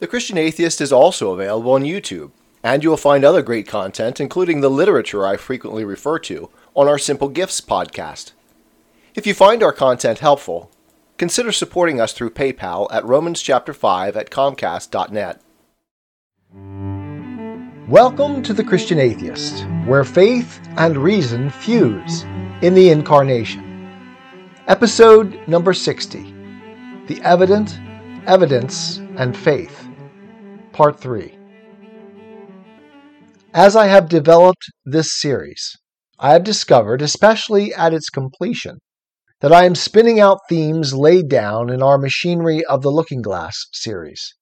The Christian Atheist is also available on YouTube, and you will find other great content, including the literature I frequently refer to, on our Simple Gifts podcast. If you find our content helpful, consider supporting us through PayPal at Romans chapter 5 at comcast.net. Welcome to the Christian Atheist, where faith and reason fuse in the Incarnation. Episode number 60 The Evident, Evidence, and Faith, Part 3. As I have developed this series, I have discovered, especially at its completion, that I am spinning out themes laid down in our Machinery of the Looking Glass series.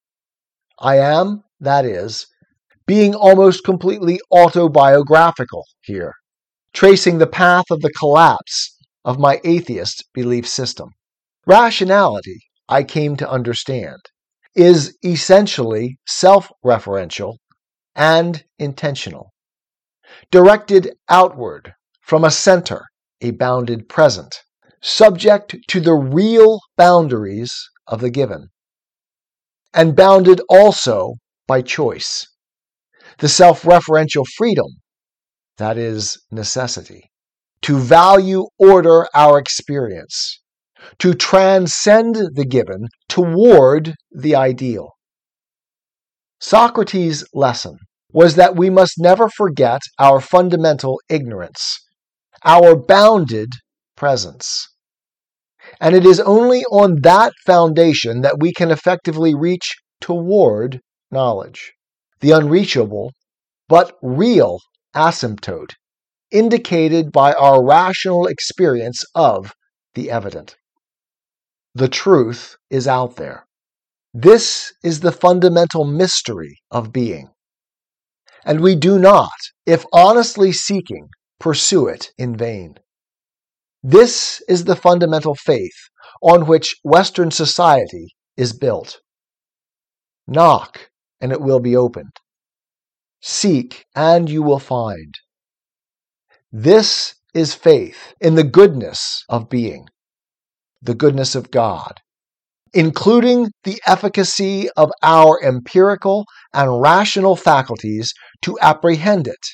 I am, that is, being almost completely autobiographical here, tracing the path of the collapse of my atheist belief system. Rationality, I came to understand, is essentially self referential and intentional, directed outward from a center, a bounded present, subject to the real boundaries of the given, and bounded also by choice. The self referential freedom, that is necessity, to value order our experience, to transcend the given toward the ideal. Socrates' lesson was that we must never forget our fundamental ignorance, our bounded presence. And it is only on that foundation that we can effectively reach toward knowledge, the unreachable but real asymptote indicated by our rational experience of the evident. The truth is out there. This is the fundamental mystery of being. And we do not, if honestly seeking, pursue it in vain. This is the fundamental faith on which Western society is built. Knock, and it will be opened. Seek, and you will find. This is faith in the goodness of being, the goodness of God, including the efficacy of our empirical and rational faculties to apprehend it,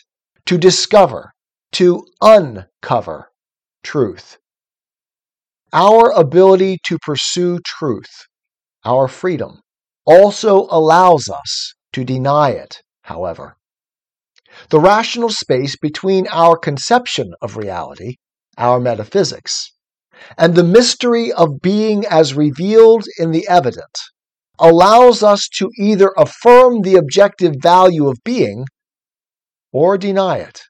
to discover, to uncover truth. Our ability to pursue truth, our freedom, also allows us to deny it, however. The rational space between our conception of reality, our metaphysics, and the mystery of being as revealed in the evident allows us to either affirm the objective value of being or deny it.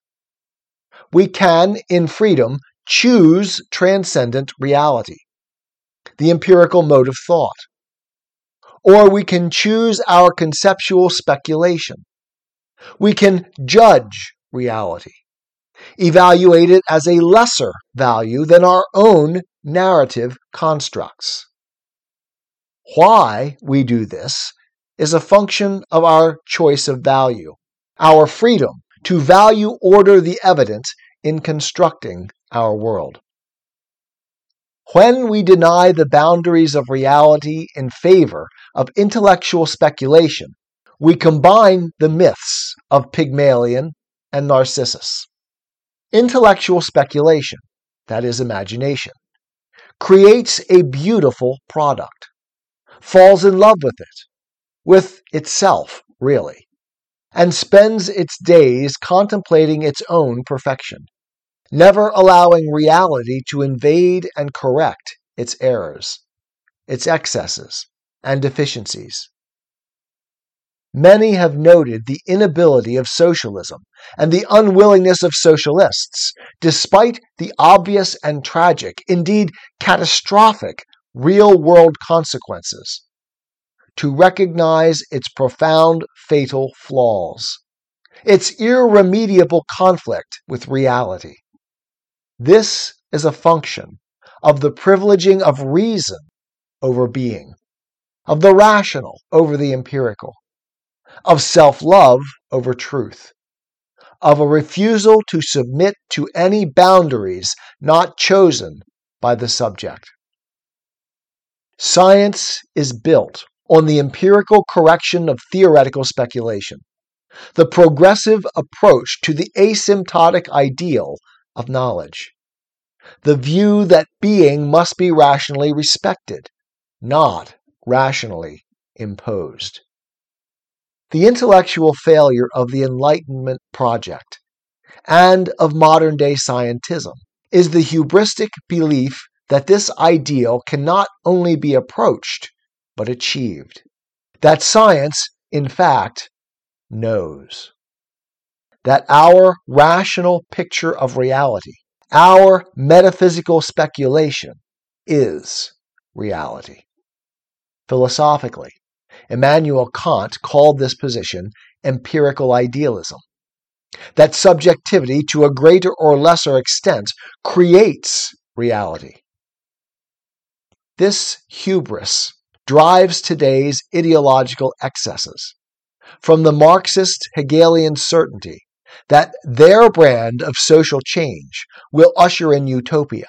We can, in freedom, choose transcendent reality, the empirical mode of thought, or we can choose our conceptual speculation we can judge reality, evaluate it as a lesser value than our own narrative constructs. Why we do this is a function of our choice of value, our freedom to value order the evident in constructing our world. When we deny the boundaries of reality in favor of intellectual speculation, we combine the myths of Pygmalion and Narcissus. Intellectual speculation, that is imagination, creates a beautiful product, falls in love with it, with itself, really, and spends its days contemplating its own perfection, never allowing reality to invade and correct its errors, its excesses, and deficiencies. Many have noted the inability of socialism and the unwillingness of socialists, despite the obvious and tragic, indeed catastrophic, real world consequences, to recognize its profound fatal flaws, its irremediable conflict with reality. This is a function of the privileging of reason over being, of the rational over the empirical of self love over truth, of a refusal to submit to any boundaries not chosen by the subject. Science is built on the empirical correction of theoretical speculation, the progressive approach to the asymptotic ideal of knowledge, the view that being must be rationally respected, not rationally imposed. The intellectual failure of the Enlightenment project and of modern day scientism is the hubristic belief that this ideal can not only be approached, but achieved. That science, in fact, knows. That our rational picture of reality, our metaphysical speculation, is reality. Philosophically, Immanuel Kant called this position empirical idealism. That subjectivity, to a greater or lesser extent, creates reality. This hubris drives today's ideological excesses from the Marxist Hegelian certainty that their brand of social change will usher in utopia,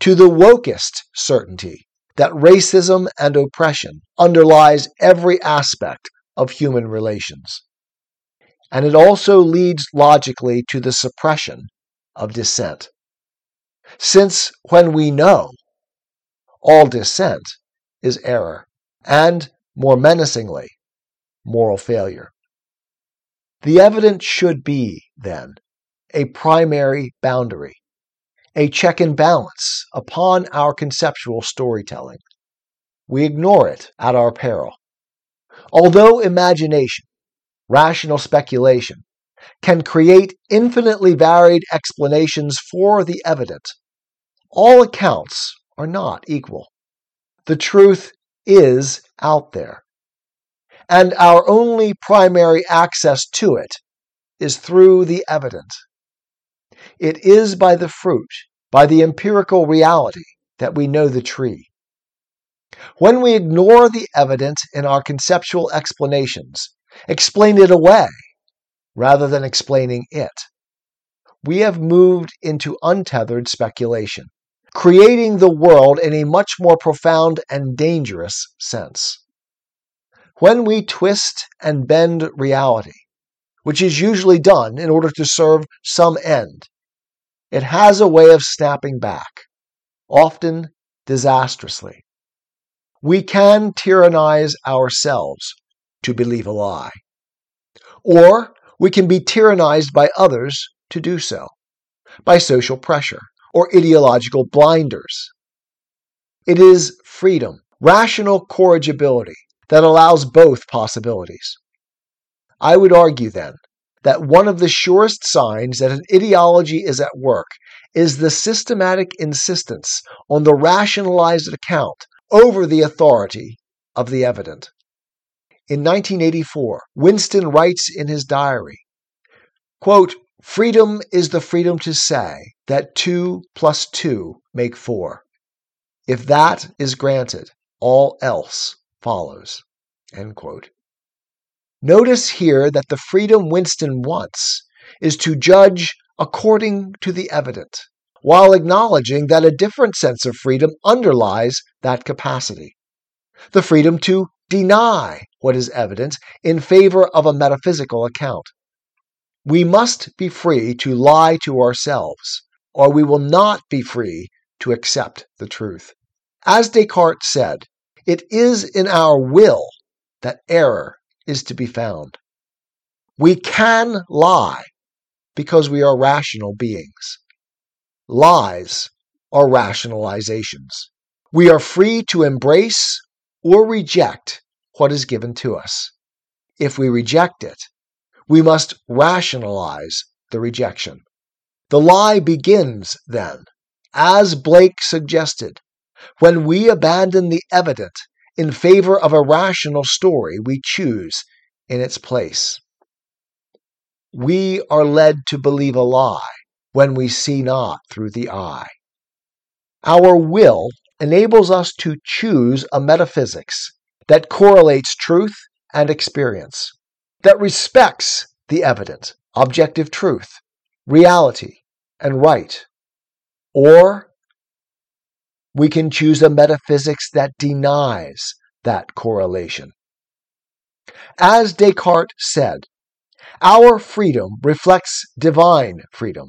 to the wokist certainty that racism and oppression underlies every aspect of human relations. And it also leads logically to the suppression of dissent. Since when we know, all dissent is error, and, more menacingly, moral failure. The evidence should be, then, a primary boundary, a check and balance upon our conceptual storytelling. We ignore it at our peril. Although imagination, rational speculation, can create infinitely varied explanations for the evident, all accounts are not equal. The truth is out there. And our only primary access to it is through the evident. It is by the fruit, by the empirical reality, that we know the tree. When we ignore the evidence in our conceptual explanations, explain it away rather than explaining it, we have moved into untethered speculation creating the world in a much more profound and dangerous sense. When we twist and bend reality, which is usually done in order to serve some end, it has a way of snapping back, often disastrously. We can tyrannize ourselves to believe a lie, or we can be tyrannized by others to do so, by social pressure, or ideological blinders. It is freedom, rational corrigibility, that allows both possibilities. I would argue then that one of the surest signs that an ideology is at work is the systematic insistence on the rationalized account over the authority of the evident. In 1984, Winston writes in his diary, quote, Freedom is the freedom to say that 2 plus 2 make 4. If that is granted, all else follows. Notice here that the freedom Winston wants is to judge according to the evident, while acknowledging that a different sense of freedom underlies that capacity. The freedom to deny what is evident in favor of a metaphysical account. We must be free to lie to ourselves, or we will not be free to accept the truth. As Descartes said, it is in our will that error is to be found. We can lie because we are rational beings. Lies are rationalizations. We are free to embrace or reject what is given to us. If we reject it, we must rationalize the rejection. The lie begins, then, as Blake suggested, when we abandon the evident in favor of a rational story we choose in its place. We are led to believe a lie when we see not through the eye. Our will enables us to choose a metaphysics that correlates truth and experience that respects the evident, objective truth, reality, and right. Or we can choose a metaphysics that denies that correlation. As Descartes said, our freedom reflects divine freedom,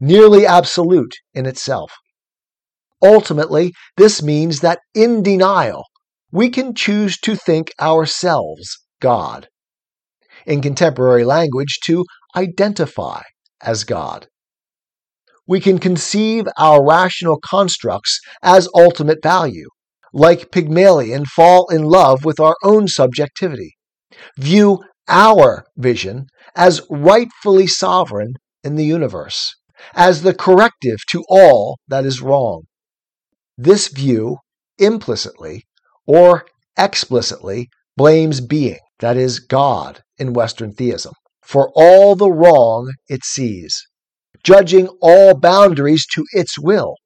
nearly absolute in itself. Ultimately, this means that in denial, we can choose to think ourselves God. In contemporary language, to identify as God. We can conceive our rational constructs as ultimate value, like Pygmalion fall in love with our own subjectivity, view our vision as rightfully sovereign in the universe, as the corrective to all that is wrong. This view implicitly or explicitly blames being, that is, God, in Western theism, for all the wrong it sees, judging all boundaries to its will,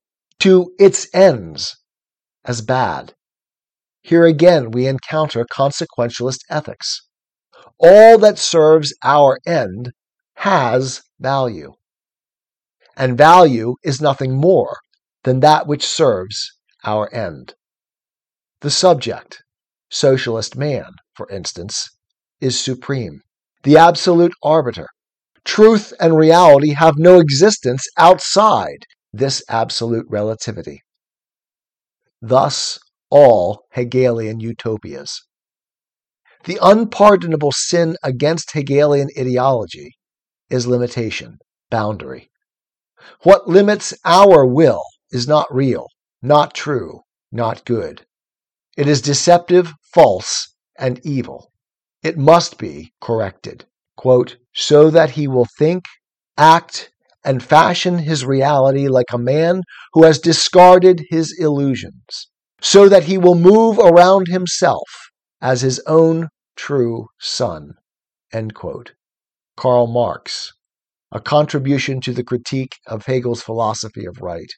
to its ends, as bad. Here again we encounter consequentialist ethics. All that serves our end has value. And value is nothing more than that which serves our end. The subject, socialist man, for instance, is supreme, the absolute arbiter. Truth and reality have no existence outside this absolute relativity. Thus, all Hegelian utopias. The unpardonable sin against Hegelian ideology is limitation, boundary. What limits our will is not real, not true, not good. It is deceptive, false, and evil. It must be corrected. Quote, so that he will think, act, and fashion his reality like a man who has discarded his illusions, so that he will move around himself as his own true sun. End quote. Karl Marx, a contribution to the critique of Hegel's philosophy of right.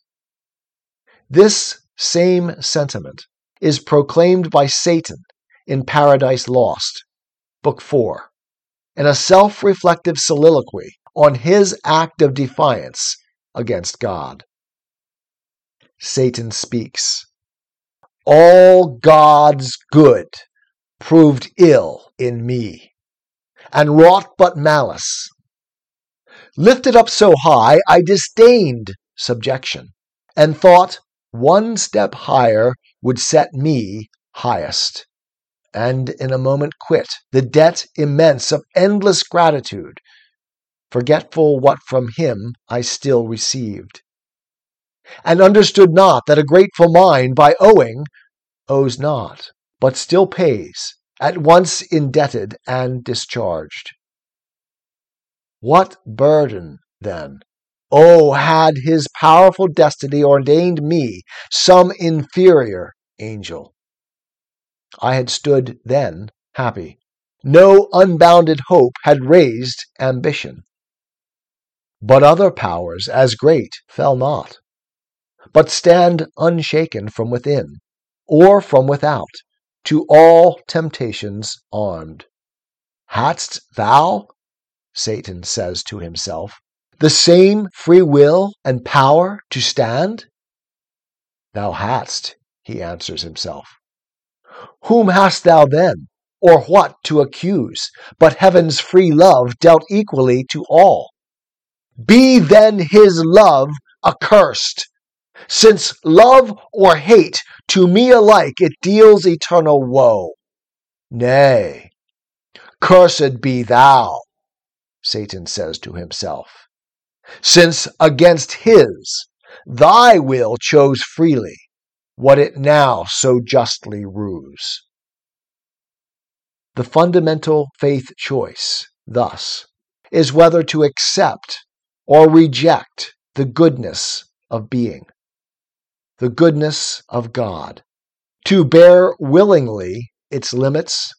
This same sentiment is proclaimed by Satan in Paradise Lost, Book 4, in a self reflective soliloquy on his act of defiance against God. Satan speaks All God's good proved ill in me, and wrought but malice. Lifted up so high, I disdained subjection, and thought one step higher would set me highest, and in a moment quit the debt immense of endless gratitude, forgetful what from him I still received, and understood not that a grateful mind by owing owes not, but still pays, at once indebted and discharged. What burden, then, Oh, had his powerful destiny ordained me some inferior angel. I had stood then happy. No unbounded hope had raised ambition. But other powers as great fell not, but stand unshaken from within, or from without, to all temptations armed. Hadst thou, Satan says to himself, the same free will and power to stand? Thou hadst, he answers himself. Whom hast thou then, or what to accuse, but heaven's free love dealt equally to all? Be then his love accursed, since love or hate to me alike it deals eternal woe. Nay, cursed be thou, Satan says to himself since against his, thy will chose freely what it now so justly rues. The fundamental faith choice, thus, is whether to accept or reject the goodness of being, the goodness of God, to bear willingly its limits,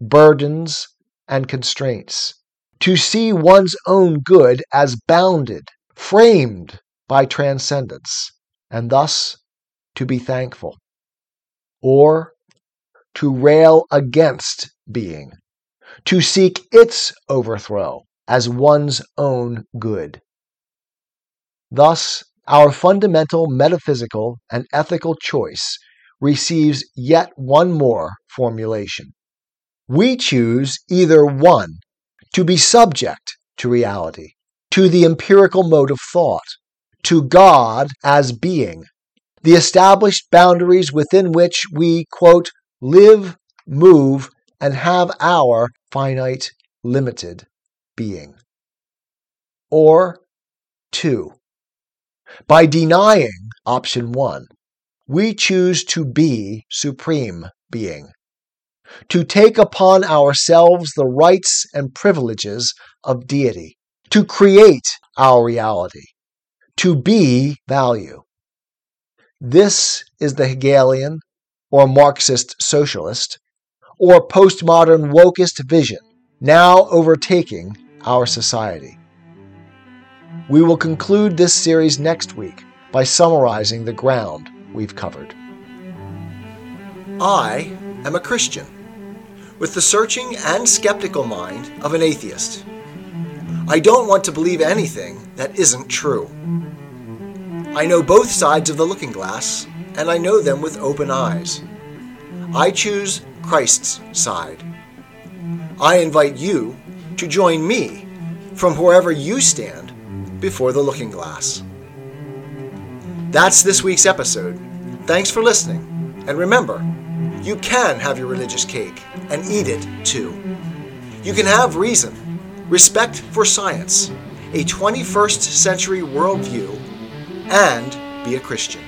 burdens, and constraints, to see one's own good as bounded, framed by transcendence, and thus to be thankful, or to rail against being, to seek its overthrow as one's own good. Thus, our fundamental metaphysical and ethical choice receives yet one more formulation. We choose either one, to be subject to reality, to the empirical mode of thought, to God as being, the established boundaries within which we, quote, live, move, and have our finite, limited being. Or two, by denying option one, we choose to be supreme being, to take upon ourselves the rights and privileges of deity, to create our reality, to be value. This is the Hegelian or Marxist socialist or postmodern wokist vision now overtaking our society. We will conclude this series next week by summarizing the ground we've covered. I am a Christian with the searching and skeptical mind of an atheist. I don't want to believe anything that isn't true. I know both sides of the looking glass, and I know them with open eyes. I choose Christ's side. I invite you to join me from wherever you stand before the looking glass. That's this week's episode. Thanks for listening. And remember, you can have your religious cake and eat it too. You can have reason, respect for science, a 21st century worldview, and be a Christian.